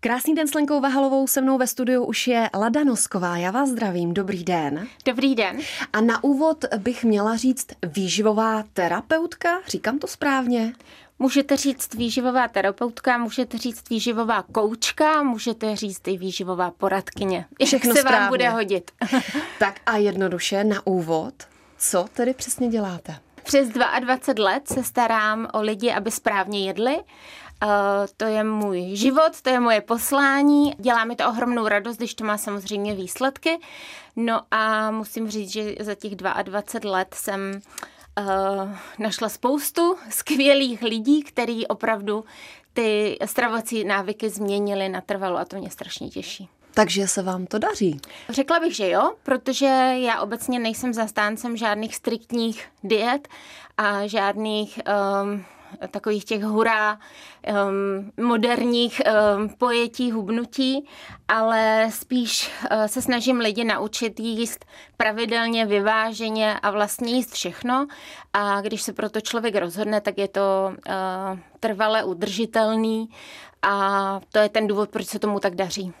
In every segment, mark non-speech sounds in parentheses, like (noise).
Krásný den s Lenkou Vahalovou, se mnou ve studiu už je Lada Nosková. Já vás zdravím, dobrý den. Dobrý den. A na úvod bych měla říct výživová terapeutka, říkám to správně? Můžete říct výživová terapeutka, můžete říct výživová koučka, můžete říct i výživová poradkyně. Všechno se správně. vám bude hodit. (laughs) tak a jednoduše na úvod, co tedy přesně děláte? Přes 22 let se starám o lidi, aby správně jedli Uh, to je můj život, to je moje poslání. Dělá mi to ohromnou radost, když to má samozřejmě výsledky. No a musím říct, že za těch 22 let jsem uh, našla spoustu skvělých lidí, kteří opravdu ty stravovací návyky změnili natrvalo a to mě strašně těší. Takže se vám to daří? Řekla bych, že jo, protože já obecně nejsem zastáncem žádných striktních diet a žádných um, takových těch hurá um, moderních um, pojetí, hubnutí, ale spíš uh, se snažím lidi naučit jíst pravidelně, vyváženě a vlastně jíst všechno a když se proto člověk rozhodne, tak je to uh, trvale udržitelný a to je ten důvod, proč se tomu tak daří.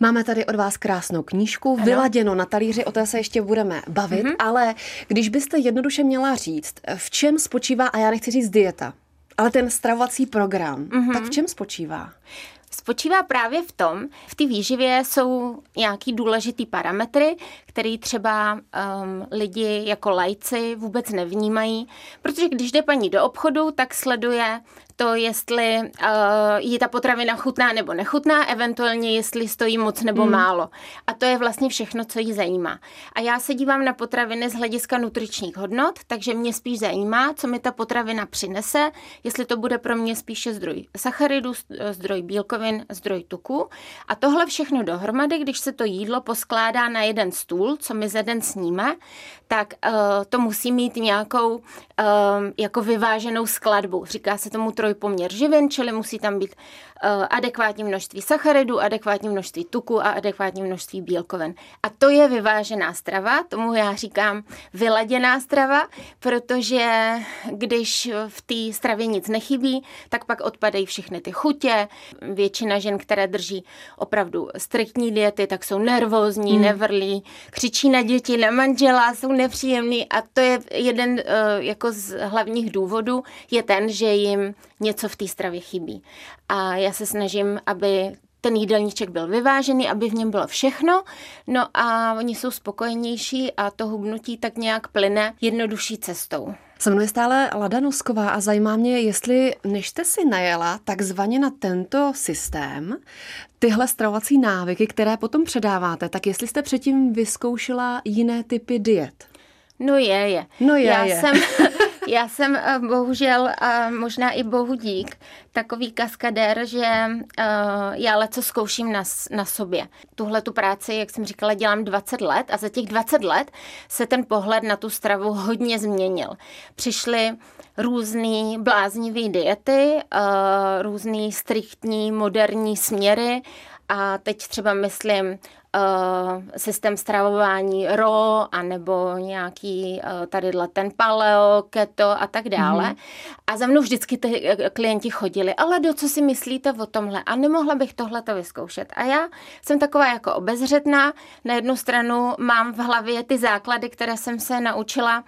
Máme tady od vás krásnou knížku, ano. vyladěno na talíři, o té se ještě budeme bavit, mm-hmm. ale když byste jednoduše měla říct, v čem spočívá, a já nechci říct dieta, ale ten stravovací program, mm-hmm. tak v čem spočívá? spočívá právě v tom, v té výživě jsou nějaký důležitý parametry, který třeba um, lidi jako lajci vůbec nevnímají, protože když jde paní do obchodu, tak sleduje to, jestli uh, jí ta potravina chutná nebo nechutná, eventuálně jestli stojí moc nebo hmm. málo. A to je vlastně všechno, co jí zajímá. A já se dívám na potraviny z hlediska nutričních hodnot, takže mě spíš zajímá, co mi ta potravina přinese, jestli to bude pro mě spíše zdroj sacharidů, zdroj bílkovin, zdroj tuku. A tohle všechno dohromady, když se to jídlo poskládá na jeden stůl, co my za den sníme, tak uh, to musí mít nějakou uh, jako vyváženou skladbu. Říká se tomu trojpoměr živin, čili musí tam být adekvátní množství sacharidů, adekvátní množství tuku a adekvátní množství bílkovin. A to je vyvážená strava, tomu já říkám vyladěná strava, protože když v té stravě nic nechybí, tak pak odpadají všechny ty chutě. Většina žen, které drží opravdu striktní diety, tak jsou nervózní, hmm. nevrlí, křičí na děti, na manžela, jsou nepříjemný a to je jeden uh, jako z hlavních důvodů, je ten, že jim něco v té stravě chybí. A já se snažím, aby ten jídelníček byl vyvážený, aby v něm bylo všechno, no a oni jsou spokojenější a to hubnutí tak nějak plyne jednodušší cestou. Se mnou je stále Lada Nosková a zajímá mě, jestli než jste si najela takzvaně na tento systém, tyhle stravovací návyky, které potom předáváte, tak jestli jste předtím vyzkoušela jiné typy diet? No je, je. No je, já je. Jsem, (laughs) já jsem eh, bohužel a možná i bohu dík takový kaskadér, že uh, já leco zkouším na, na sobě. Tuhle tu práci, jak jsem říkala, dělám 20 let a za těch 20 let se ten pohled na tu stravu hodně změnil. Přišly různé bláznivý diety, různý striktní moderní směry a teď třeba myslím uh, systém stravování RO, anebo nějaký uh, tadyhle ten paleo, keto a tak dále. Mm. A za mnou vždycky ty eh, klienti chodili, ale do co si myslíte o tomhle? A nemohla bych tohle to vyzkoušet. A já jsem taková jako obezřetná. Na jednu stranu mám v hlavě ty základy, které jsem se naučila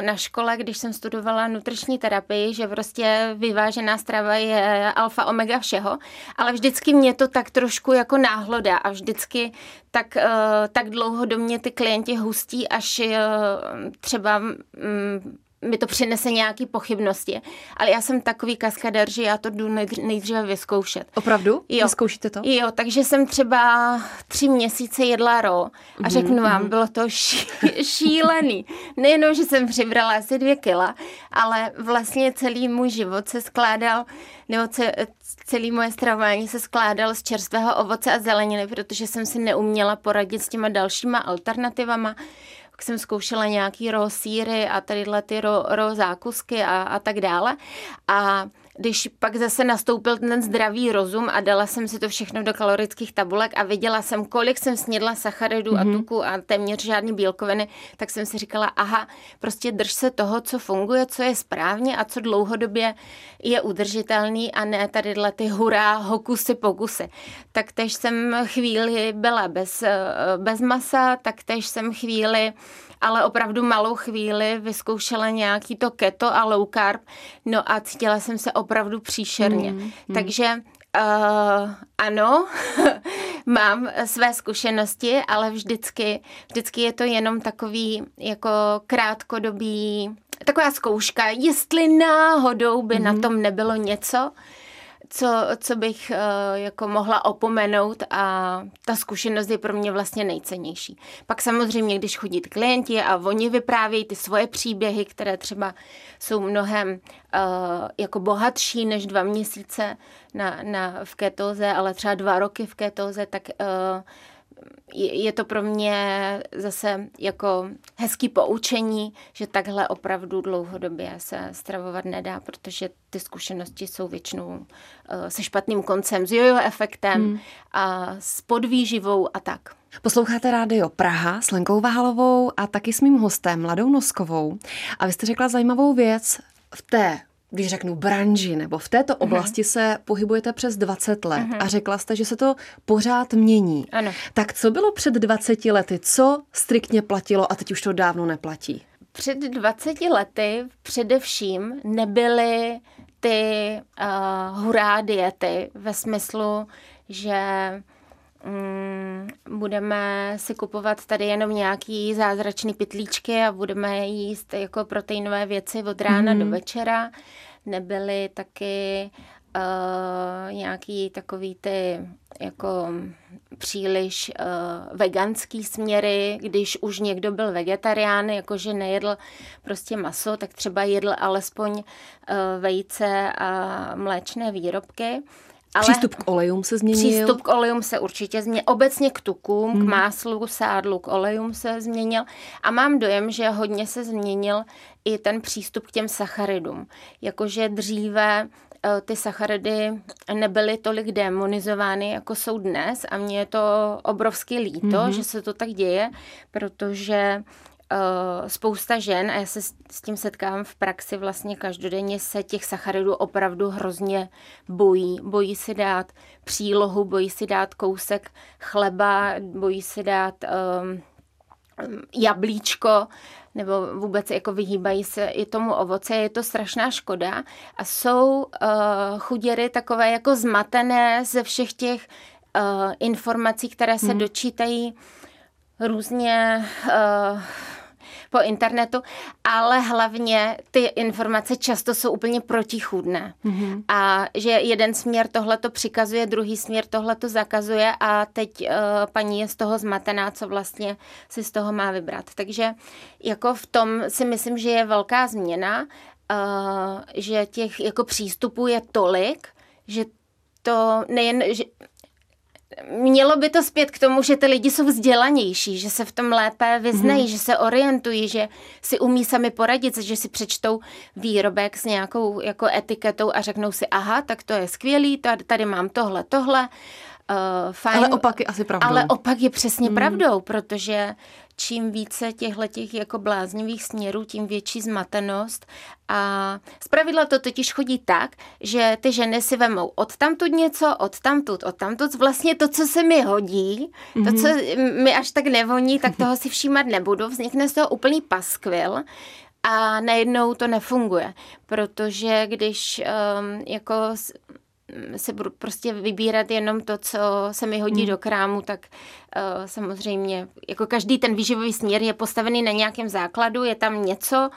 na škole, když jsem studovala nutriční terapii, že prostě vyvážená strava je alfa omega všeho, ale vždycky mě to tak trošku jako náhloda a vždycky vždycky tak, eh, tak dlouho do mě ty klienti hustí, až eh, třeba mm, mi to přinese nějaké pochybnosti. Ale já jsem takový kaskader, že já to jdu nejdříve vyzkoušet. Opravdu? Jo. Vyzkoušíte to? Jo, takže jsem třeba tři měsíce jedla ro a mm-hmm. řeknu vám, mm-hmm. bylo to ší, šílený. Nejenom, že jsem přibrala asi dvě kila, ale vlastně celý můj život se skládal, nebo celý moje stravování se skládal z čerstvého ovoce a zeleniny, protože jsem si neuměla poradit s těma dalšíma alternativama pak jsem zkoušela nějaký ro síry a tadyhle ty ro, ro zákusky a, a tak dále. A když pak zase nastoupil ten zdravý rozum a dala jsem si to všechno do kalorických tabulek a viděla jsem, kolik jsem snědla sacharidů mm-hmm. a mhm. tuku a téměř žádný bílkoviny, tak jsem si říkala, aha, prostě drž se toho, co funguje, co je správně a co dlouhodobě je udržitelný a ne tady ty hurá, hokusy, pokusy. Tak tež jsem chvíli byla bez, eh, bez masa, tak tež jsem chvíli ale opravdu malou chvíli vyzkoušela nějaký to keto a low carb, no a cítila jsem se opravdu příšerně. Mm, mm. Takže Uh, ano, (laughs) mám své zkušenosti, ale vždycky, vždycky je to jenom takový jako krátkodobý, taková zkouška, jestli náhodou by mm. na mhm. tom nebylo něco, co, co bych uh, jako mohla opomenout a ta zkušenost je pro mě vlastně nejcennější. Pak samozřejmě, když chodí klienti a oni vyprávějí ty svoje příběhy, které třeba jsou mnohem uh, jako bohatší než dva měsíce na, na, v ketóze, ale třeba dva roky v ketóze, tak uh, je to pro mě zase jako hezký poučení, že takhle opravdu dlouhodobě se stravovat nedá, protože ty zkušenosti jsou většinou uh, se špatným koncem, s jojo efektem hmm. a s podvýživou a tak. Posloucháte rádio Praha s Lenkou Vahalovou a taky s mým hostem Mladou Noskovou. A vy jste řekla zajímavou věc v té když řeknu branži nebo v této mhm. oblasti se pohybujete přes 20 let uh-huh. a řekla jste, že se to pořád mění. Ano. Tak co bylo před 20 lety? Co striktně platilo a teď už to dávno neplatí? Před 20 lety především nebyly ty uh, hurá diety ve smyslu, že mm, budeme si kupovat tady jenom nějaký zázračný pytlíčky a budeme jíst jako proteinové věci od rána mm. do večera. Nebyly taky uh, nějaký takový ty jako příliš uh, veganský směry, když už někdo byl vegetarián, jakože nejedl prostě maso, tak třeba jedl alespoň uh, vejce a mléčné výrobky. Ale přístup k olejům se změnil? Přístup k olejům se určitě změnil. Obecně k tukům, hmm. k máslu, sádlu, k olejům se změnil. A mám dojem, že hodně se změnil i ten přístup k těm sacharidům. Jakože dříve eh, ty sacharidy nebyly tolik demonizovány, jako jsou dnes a mně je to obrovsky líto, mm-hmm. že se to tak děje, protože uh, spousta žen, a já se s, s tím setkávám v praxi vlastně každodenně, se těch sacharidů opravdu hrozně bojí. Bojí si dát přílohu, bojí si dát kousek chleba, bojí si dát um, jablíčko, nebo vůbec jako vyhýbají se i tomu ovoce, je to strašná škoda. A jsou uh, chuděry takové jako zmatené ze všech těch uh, informací, které se hmm. dočítají různě uh, po internetu, ale hlavně ty informace často jsou úplně protichůdné. Mm-hmm. A že jeden směr tohle to přikazuje, druhý směr tohle to zakazuje a teď uh, paní je z toho zmatená, co vlastně si z toho má vybrat. Takže jako v tom si myslím, že je velká změna, uh, že těch jako přístupů je tolik, že to nejen, že mělo by to zpět k tomu, že ty lidi jsou vzdělanější, že se v tom lépe vyznají, mm-hmm. že se orientují, že si umí sami poradit, že si přečtou výrobek s nějakou jako etiketou a řeknou si, aha, tak to je skvělý, tady, tady mám tohle, tohle. Uh, fajn, ale opak je asi pravdou. Ale opak je přesně mm. pravdou, protože čím více těchto těch jako bláznivých směrů, tím větší zmatenost. A zpravidla to totiž chodí tak, že ty ženy si vemou od tamtud něco, od tamtud, od tamtud, vlastně to, co se mi hodí, mm-hmm. to, co mhm. mi až tak nevoní, tak toho si všímat nebudu, vznikne z toho úplný paskvil a najednou to nefunguje, protože když um, jako si budu prostě vybírat jenom to, co se mi hodí hmm. do krámu, tak uh, samozřejmě jako každý ten výživový směr je postavený na nějakém základu, je tam něco,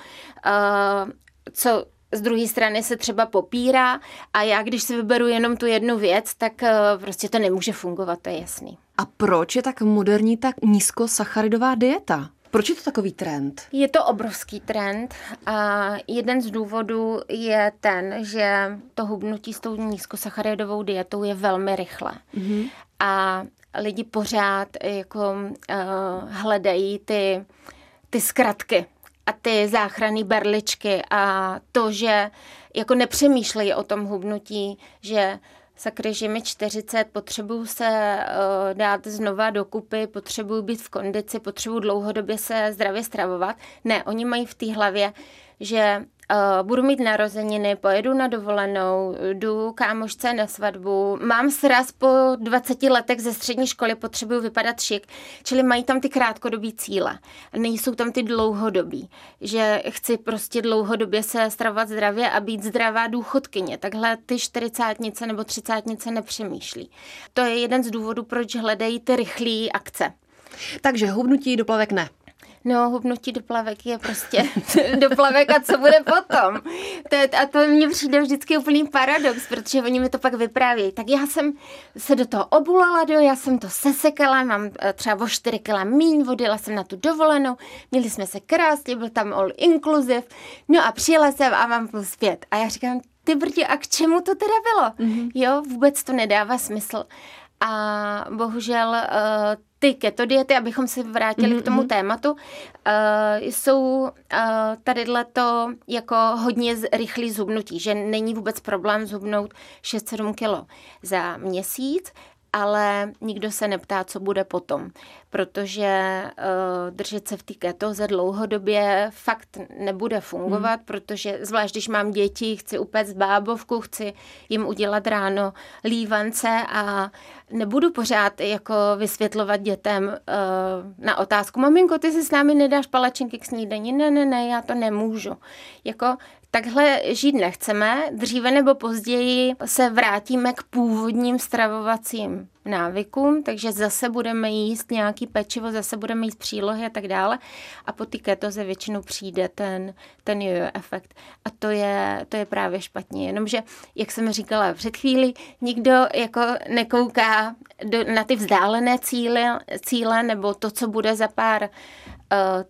uh, co z druhé strany se třeba popírá a já, když si vyberu jenom tu jednu věc, tak uh, prostě to nemůže fungovat, to je jasný. A proč je tak moderní tak nízkosacharidová dieta? Proč je to takový trend? Je to obrovský trend a jeden z důvodů je ten, že to hubnutí s tou nízkosacharidovou dietou je velmi rychle. Mm-hmm. A lidi pořád jako uh, hledají ty, ty zkratky a ty záchranné berličky a to, že jako nepřemýšlejí o tom hubnutí, že sakry, že mi 40, potřebuju se uh, dát znova dokupy, potřebuju být v kondici, potřebuju dlouhodobě se zdravě stravovat. Ne, oni mají v té hlavě, že Uh, budu mít narozeniny, pojedu na dovolenou, jdu kámošce na svatbu, mám sraz po 20 letech ze střední školy, potřebuju vypadat šik, čili mají tam ty krátkodobí cíle, nejsou tam ty dlouhodobí, že chci prostě dlouhodobě se stravovat zdravě a být zdravá důchodkyně, takhle ty čtyřicátnice nebo třicátnice nepřemýšlí. To je jeden z důvodů, proč hledají ty rychlé akce. Takže hubnutí doplavek ne. No, hubnutí do plavek je prostě (laughs) do plavek a co bude potom. To je, a to mně přijde vždycky úplný paradox, protože oni mi to pak vyprávějí. Tak já jsem se do toho obulala, do, já jsem to sesekala, mám eh, třeba o 4 kg míň, vodila jsem na tu dovolenou, měli jsme se krásně, byl tam all inclusive, no a přijela jsem a mám plus 5. A já říkám, ty brdě, a k čemu to teda bylo? Mm-hmm. Jo, vůbec to nedává smysl. A bohužel uh, ty keto diety, abychom se vrátili mm-hmm. k tomu mhm. tématu, uh, jsou uh, tadyhle to jako hodně rychlý zhubnutí, že není vůbec problém zhubnout 6-7 kilo za měsíc, ale nikdo se neptá, co bude potom, protože uh, držet se v té ketoze dlouhodobě fakt nebude fungovat, hmm. protože zvlášť když mám děti, chci upéct bábovku, chci jim udělat ráno lívance a nebudu pořád jako vysvětlovat dětem uh, na otázku, maminko, ty si s námi nedáš palačinky k snídani? Ne, ne, ne, já to nemůžu. Jako takhle žít nechceme, dříve nebo později se vrátíme k původním stravovacím návykům, takže zase budeme jíst nějaký pečivo, zase budeme jíst přílohy a tak dále. A po té ketoze většinou přijde ten, ten jojo efekt. A to je, to je právě špatně, jenomže, jak jsem říkala před chvíli, nikdo jako nekouká do, na ty vzdálené cíle, cíle nebo to, co bude za pár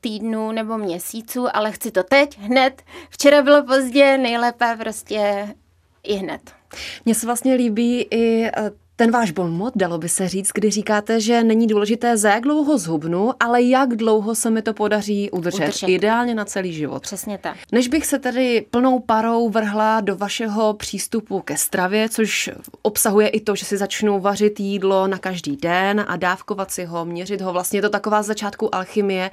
týdnů nebo měsíců, ale chci to teď, hned. Včera bylo pozdě, nejlépe prostě i hned. Mně se vlastně líbí i eh, ten váš bonmot, dalo by se říct, kdy říkáte, že není důležité, za jak dlouho zhubnu, ale jak dlouho se mi to podaří udržet. udržet. Ideálně na celý život. Přesně tak. Než bych se tedy plnou parou vrhla do vašeho přístupu ke stravě, což obsahuje i to, že si začnu vařit jídlo na každý den a dávkovat si ho, měřit ho. Vlastně je to taková z začátku alchymie.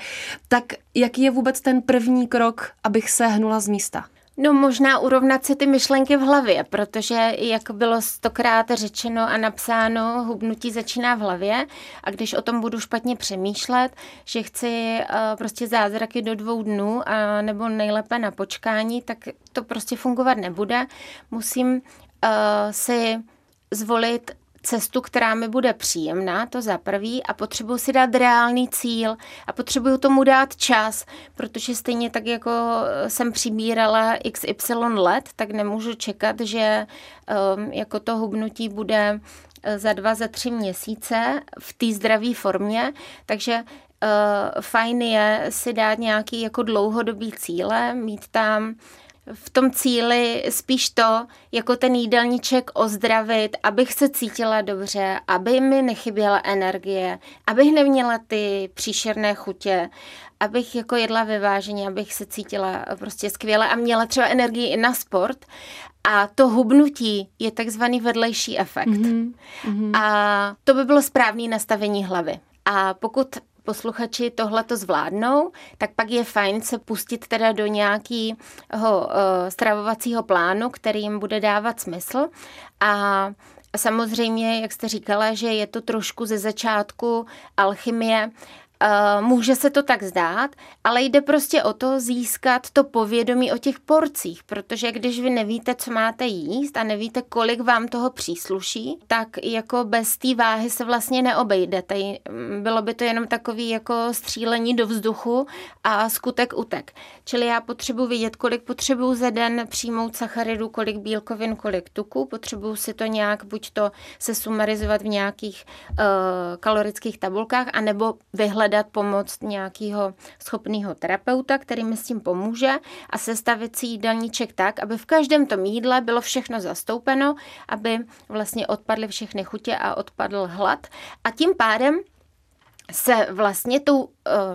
Tak jaký je vůbec ten první krok, abych se hnula z místa? No možná urovnat si ty myšlenky v hlavě, protože jak bylo stokrát řečeno a napsáno, hubnutí začíná v hlavě a když o tom budu špatně přemýšlet, že chci uh, prostě zázraky do dvou dnů a nebo nejlépe na počkání, tak to prostě fungovat nebude. Musím uh, si zvolit cestu, která mi bude příjemná, to za prvý, a potřebuji si dát reálný cíl a potřebuji tomu dát čas, protože stejně tak, jako jsem přibírala XY let, tak nemůžu čekat, že um, jako to hubnutí bude uh, za dva, za tři měsíce v té zdravé formě, takže uh, fajn je si dát nějaký jako dlouhodobý cíle, mít tam v tom cíli spíš to, jako ten jídelníček ozdravit, abych se cítila dobře, aby mi nechyběla energie, abych neměla ty příšerné chutě, abych jako jedla vyváženě, abych se cítila prostě skvěle a měla třeba energii i na sport. A to hubnutí je takzvaný vedlejší efekt. Mm-hmm. A to by bylo správné nastavení hlavy. A pokud posluchači tohle to zvládnou, tak pak je fajn se pustit teda do nějakého uh, stravovacího plánu, který jim bude dávat smysl. A Samozřejmě, jak jste říkala, že je to trošku ze začátku alchymie, může se to tak zdát, ale jde prostě o to získat to povědomí o těch porcích, protože když vy nevíte, co máte jíst a nevíte, kolik vám toho přísluší, tak jako bez té váhy se vlastně neobejdete. Bylo by to jenom takový jako střílení do vzduchu a skutek utek. Čili já potřebuji vědět, kolik potřebuji za den přijmout sacharidů, kolik bílkovin, kolik tuku, potřebuji si to nějak buď to se sumarizovat v nějakých uh, kalorických tabulkách, anebo vyhledat hledat pomoc nějakého schopného terapeuta, který mi s tím pomůže a sestavit si jídelníček tak, aby v každém tom jídle bylo všechno zastoupeno, aby vlastně odpadly všechny chutě a odpadl hlad. A tím pádem se vlastně tou uh,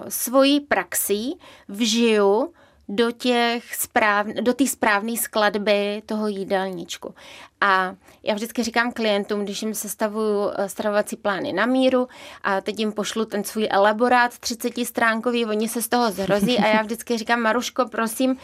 svojí praxí vžiju do těch správ, do té správné skladby toho jídelníčku. A já vždycky říkám klientům, když jim sestavuju eh, stravovací plány na míru a teď jim pošlu ten svůj elaborát 30 stránkový, oni se z toho zhrozí a já vždycky říkám, Maruško, prosím, uh,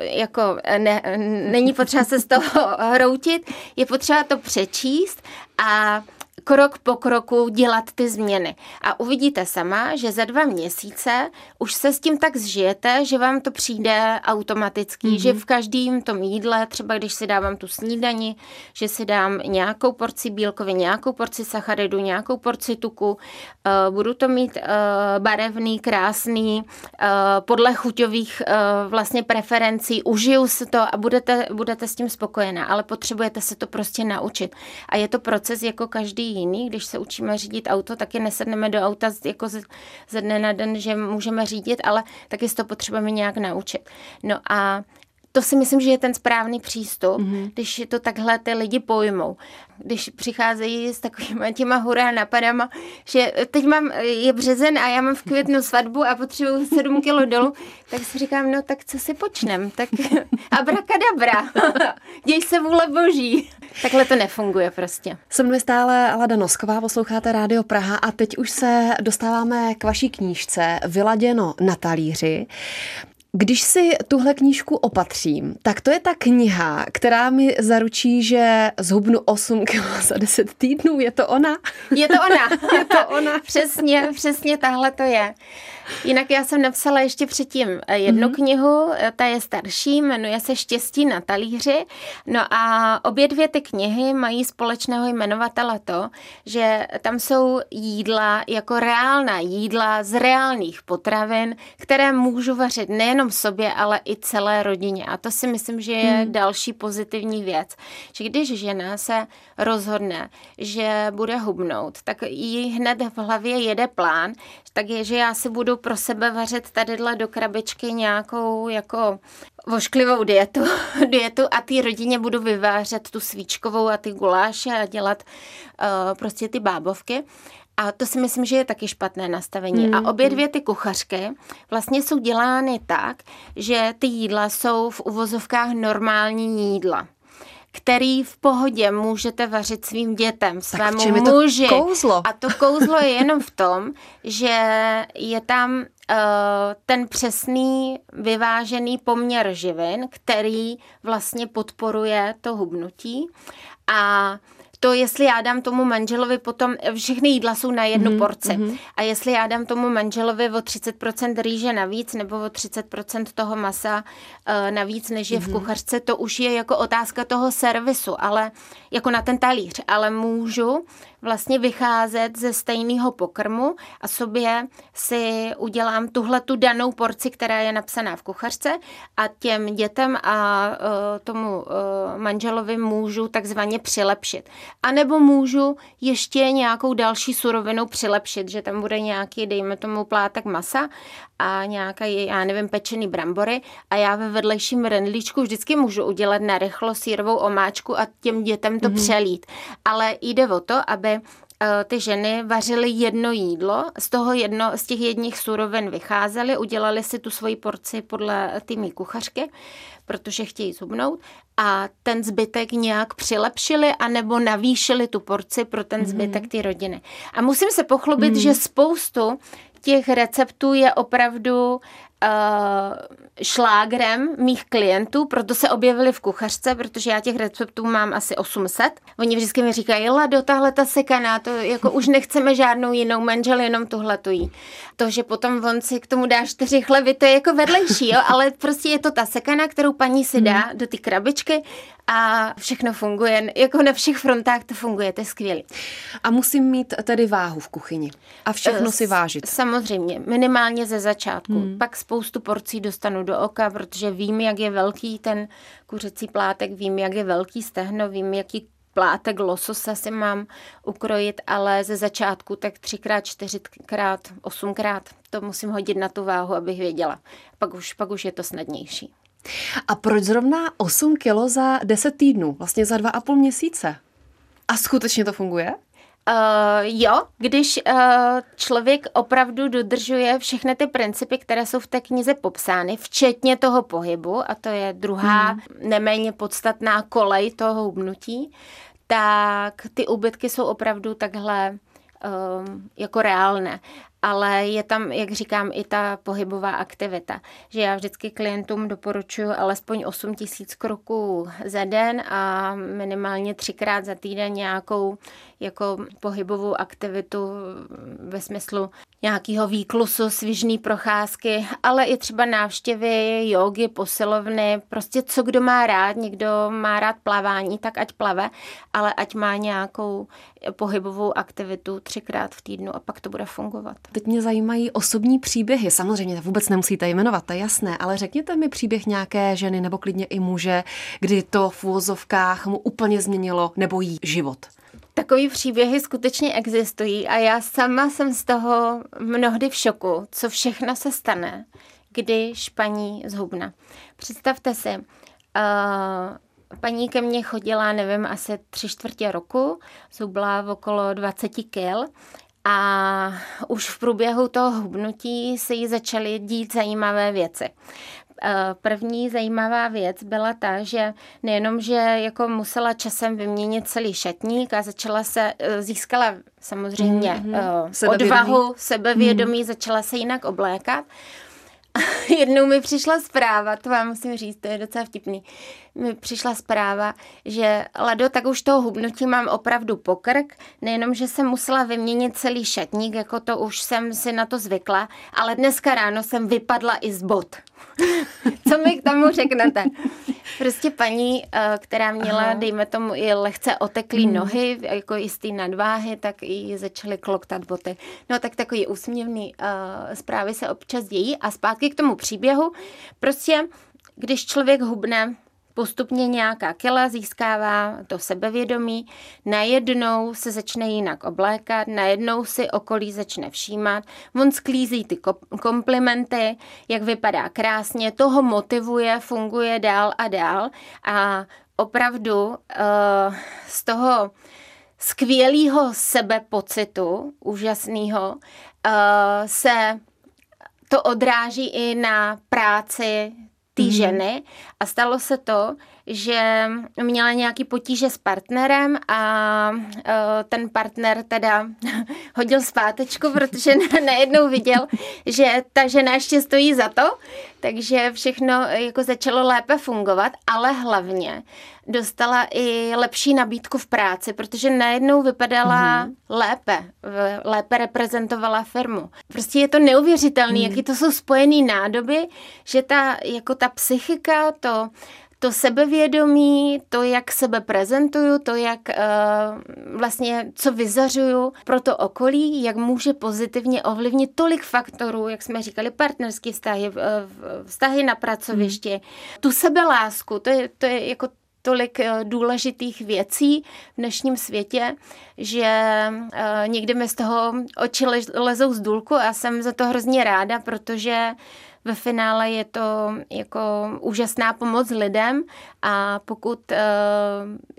jako ne, není potřeba se z toho (laughs) hroutit, je potřeba to přečíst a krok po kroku dělat ty změny. A uvidíte sama, že za dva měsíce už se s tím tak zžijete, že vám to přijde automaticky, mm-hmm. že v každém tom jídle, třeba když si dávám tu snídani, že si dám nějakou porci bílkovin, nějakou porci sacharidu, nějakou porci tuku, uh, budu to mít uh, barevný, krásný, uh, podle chuťových uh, vlastně preferencí, užiju si to a budete, budete s tím spokojená, ale potřebujete se to prostě naučit. A je to proces jako každý jiný. Když se učíme řídit auto, taky nesedneme do auta jako ze, ze dne na den, že můžeme řídit, ale taky si to potřebujeme nějak naučit. No a to si myslím, že je ten správný přístup, mm-hmm. když to takhle ty lidi pojmou. Když přicházejí s takovými těma hurá napadama, že teď mám, je březen a já mám v květnu svatbu a potřebuji 7 kilo dolů, tak si říkám, no tak co si počnem? Tak (laughs) abrakadabra, (laughs) děj se vůle boží. Takhle to nefunguje prostě. Se mnou stále Lada Nosková, posloucháte Rádio Praha a teď už se dostáváme k vaší knížce Vyladěno na talíři. Když si tuhle knížku opatřím, tak to je ta kniha, která mi zaručí, že zhubnu 8 kg za 10 týdnů. Je to ona? Je to ona. (laughs) je to ona. přesně, přesně tahle to je. Jinak já jsem napsala ještě předtím eh, jednu mm-hmm. knihu, eh, ta je starší, jmenuje se Štěstí na talíři. No a obě dvě ty knihy mají společného jmenovatele to, že tam jsou jídla jako reálná jídla z reálných potravin, které můžu vařit nejenom sobě, ale i celé rodině. A to si myslím, že je mm. další pozitivní věc. Že když žena se rozhodne, že bude hubnout, tak jí hned v hlavě jede plán, tak je, že já si budu pro sebe vařit tadyhle do krabičky nějakou jako vošklivou dietu, (laughs) dietu a ty rodině budu vyvářet tu svíčkovou a ty guláše a dělat uh, prostě ty bábovky. A to si myslím, že je taky špatné nastavení. Mm, a obě hmm. dvě ty kuchařky vlastně jsou dělány tak, že ty jídla jsou v uvozovkách normální jídla který v pohodě můžete vařit svým dětem, svému tak je muži. To kouzlo? A to kouzlo je jenom v tom, že je tam uh, ten přesný vyvážený poměr živin, který vlastně podporuje to hubnutí. A to, jestli já dám tomu manželovi potom, všechny jídla jsou na jednu mm-hmm, porci. Mm-hmm. A jestli já dám tomu manželovi o 30% rýže navíc nebo o 30% toho masa uh, navíc, než je mm-hmm. v mhm. kuchařce, to už je jako otázka toho servisu, ale jako na ten talíř. Ale můžu vlastně vycházet ze stejného pokrmu a sobě si udělám tuhle tu danou porci, která je napsaná v kuchařce a těm dětem a uh, tomu uh, manželovi můžu takzvaně přilepšit. A nebo můžu ještě nějakou další surovinu přilepšit, že tam bude nějaký, dejme tomu, plátek masa a nějaký, já nevím, pečený brambory a já ve vedlejším rendlíčku vždycky můžu udělat na rychlo sírovou omáčku a těm dětem to mm-hmm. přelít. Ale jde o to, aby eh, ty ženy vařily jedno jídlo, z toho jedno, z těch jedních surovin vycházely, udělali si tu svoji porci podle ty mý kuchařky, protože chtějí zubnout a ten zbytek nějak přilepšili anebo navýšili tu porci pro ten mhm. zbytek ty rodiny. A musím se pochlubit, mm. že spoustu těch receptů je opravdu uh, šlágrem mých klientů, proto se objevili v kuchařce, protože já těch receptů mám asi 800. Oni vždycky mi říkají, do tahle ta sekaná, to jako už nechceme žádnou jinou manžel, jenom tuhle tu jí. To, že potom on si k tomu dá čtyři chleby, to je jako vedlejší, jo? ale prostě je to ta sekana, kterou paní si dá hmm. do ty krabičky a všechno funguje. Jako na všech frontách to funguje, to je skvělé. A musím mít tedy váhu v kuchyni a všechno si vážit. Samozřejmě, minimálně ze začátku. Hmm. Pak spoustu porcí dostanu do oka, protože vím, jak je velký ten kuřecí plátek, vím, jak je velký stehno, vím, jaký plátek lososa si mám ukrojit, ale ze začátku tak třikrát, čtyřikrát, osmkrát to musím hodit na tu váhu, abych věděla. Pak už, pak už je to snadnější. A proč zrovna 8 kilo za 10 týdnů, vlastně za 2,5 měsíce? A skutečně to funguje? Uh, jo, když uh, člověk opravdu dodržuje všechny ty principy, které jsou v té knize popsány, včetně toho pohybu, a to je druhá hmm. neméně podstatná kolej toho hubnutí, tak ty úbytky jsou opravdu takhle um, jako reálné ale je tam, jak říkám, i ta pohybová aktivita. Že já vždycky klientům doporučuji alespoň 8 tisíc kroků za den a minimálně třikrát za týden nějakou jako pohybovou aktivitu ve smyslu nějakého výklusu, svižný procházky, ale i třeba návštěvy, jogy, posilovny, prostě co kdo má rád, někdo má rád plavání, tak ať plave, ale ať má nějakou pohybovou aktivitu třikrát v týdnu a pak to bude fungovat. Teď mě zajímají osobní příběhy. Samozřejmě vůbec nemusíte jmenovat, to je jasné, ale řekněte mi příběh nějaké ženy nebo klidně i muže, kdy to v úvozovkách mu úplně změnilo nebo jí život. Takové příběhy skutečně existují a já sama jsem z toho mnohdy v šoku, co všechno se stane, když paní zhubne. Představte si, uh, paní ke mně chodila, nevím, asi tři čtvrtě roku, zhubla v okolo 20 kil a už v průběhu toho hubnutí se jí začaly dít zajímavé věci. Eh, první zajímavá věc byla ta, že nejenom, že jako musela časem vyměnit celý šatník a začala se, eh, získala samozřejmě mm-hmm. odvahu, sebevědomí, mm. začala se jinak oblékat, (laughs) jednou mi přišla zpráva, to vám musím říct, to je docela vtipný, mi přišla zpráva, že Lado, tak už toho hubnutí mám opravdu pokrk, nejenom, že jsem musela vyměnit celý šatník, jako to už jsem si na to zvykla, ale dneska ráno jsem vypadla i z bot. (laughs) Co mi k tomu řeknete? Prostě paní, eh, která měla, Aha. dejme tomu, i lehce oteklý hmm. nohy, jako jistý nadváhy, tak i začaly kloktat boty. No tak takový úsměvný uh, zprávy se občas dějí a zpátky k tomu příběhu. Prostě, když člověk hubne, postupně nějaká kila získává to sebevědomí, najednou se začne jinak oblékat, najednou si okolí začne všímat, on sklízí ty komplimenty, jak vypadá krásně, toho motivuje, funguje dál a dál a opravdu uh, z toho skvělého sebepocitu, úžasného, uh, se to odráží i na práci té mm. ženy a stalo se to, že měla nějaký potíže s partnerem a uh, ten partner teda (laughs) hodil zpátečku, protože najednou viděl, že ta žena ještě stojí za to, takže všechno jako začalo lépe fungovat, ale hlavně dostala i lepší nabídku v práci, protože najednou vypadala mm. lépe, lépe reprezentovala firmu. Prostě je to neuvěřitelné, mm. jaký to jsou spojené nádoby, že ta, jako ta psychika, to to sebevědomí, to, jak sebe prezentuju, to, jak uh, vlastně, co vyzařuju pro to okolí, jak může pozitivně ovlivnit tolik faktorů, jak jsme říkali, partnerské vztahy, vztahy na pracovišti, hmm. tu sebelásku, to je, to je jako tolik eh, důležitých věcí v dnešním světě, že někdy mi z toho oči lezou z důlku a jsem za to hrozně ráda, protože ve finále je to jako úžasná pomoc lidem a pokud uh,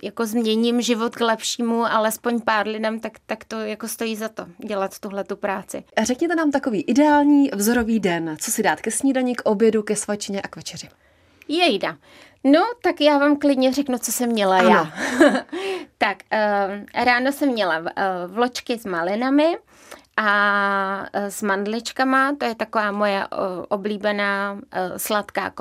jako změním život k lepšímu alespoň pár lidem, tak, tak to jako stojí za to dělat tuhle tu práci. A řekněte nám takový ideální vzorový den, co si dát ke snídani, k obědu, ke svačině a k večeři. Jejda. No, tak já vám klidně řeknu, co jsem měla ano. já. (laughs) tak, uh, ráno jsem měla uh, vločky s malinami, a e, s mandličkama, to je taková moje oblíbená e, sladká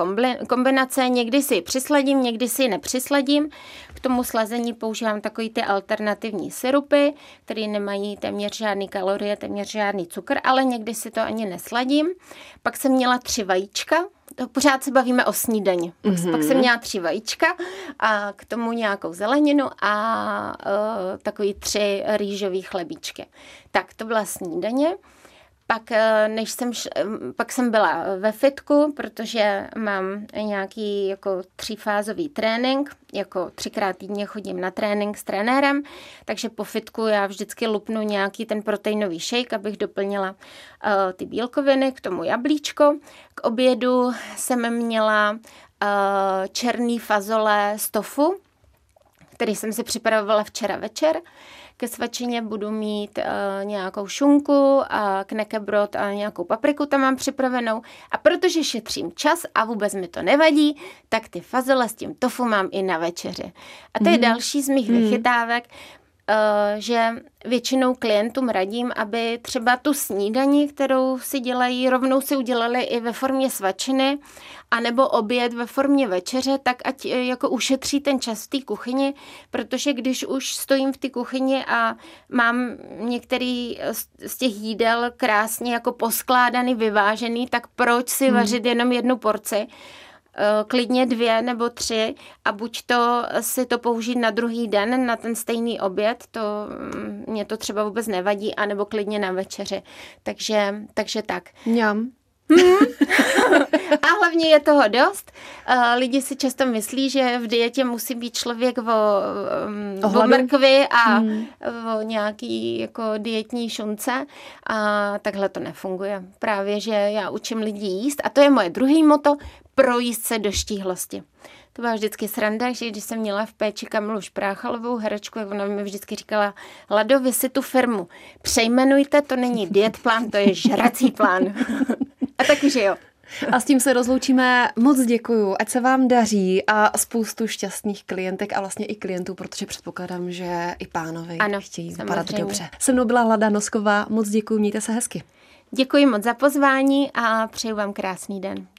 kombinace. Někdy si ji přisladím, někdy si ji nepřisladím. K tomu slazení používám takový ty alternativní syrupy, které nemají téměř žádný kalorie, téměř žádný cukr, ale někdy si to ani nesladím. Pak jsem měla tři vajíčka, pořád se bavíme o snídani. Mm-hmm. Pak jsem měla tři vajíčka a k tomu nějakou zeleninu a uh, takový tři rýžový chlebíčky. Tak to byla snídaně. Pak, eh, než jsem, pak jsem byla ve fitku, protože mám nějaký jako třífázový trénink, jako třikrát týdně chodím na trénink s trenérem, takže po fitku já vždycky lupnu nějaký ten proteinový shake, abych doplnila uh, ty bílkoviny, k tomu jablíčko. K obědu jsem měla uh, černý fazole z tofu, který jsem si připravovala včera večer. ke svačině budu mít uh, nějakou šunku a knekebrod a nějakou papriku tam mám připravenou. A protože šetřím čas a vůbec mi to nevadí, tak ty fazole s tím tofu mám i na večeři. A to mm. je mhm. další z mých mm. vychytávek. Eh, že většinou klientům radím, aby třeba tu snídani, kterou si dělají, rovnou si udělali i ve formě svačiny, anebo oběd ve formě večeře, tak ať eh, jako ušetří ten čas v té kuchyni, protože když už stojím v té kuchyni a mám některý z těch jídel krásně jako poskládaný, vyvážený, tak proč si hmm. vařit jenom jednu porci? Eh, klidně dvě nebo tři a buď to si to použít na druhý den, na ten stejný oběd, to mm, mě to třeba vůbec nevadí, anebo klidně na večeři. Takže, takže tak. Mňam. Hmm. (laughs) a hlavně je toho dost. Uh, lidi si často myslí, že v dietě musí být člověk o, um, o mrkvi a hmm. o nějaký jako dietní šunce a takhle to nefunguje. Právě, že já učím lidi jíst a to je moje druhý moto, projíst se do štíhlosti. To byla vždycky sranda, že když jsem měla v péči Kamilu Špráchalovou herečku, jak ona mi vždycky říkala, Lado, vy si tu firmu přejmenujte, to není diet plán, to je žrací plán. (laughs) A takže jo. A s tím se rozloučíme. Moc děkuju, ať se vám daří a spoustu šťastných klientek a vlastně i klientů, protože předpokládám, že i pánovi ano, chtějí vypadat dobře. Se mnou byla Lada Nosková, moc děkuji, mějte se hezky. Děkuji moc za pozvání a přeju vám krásný den.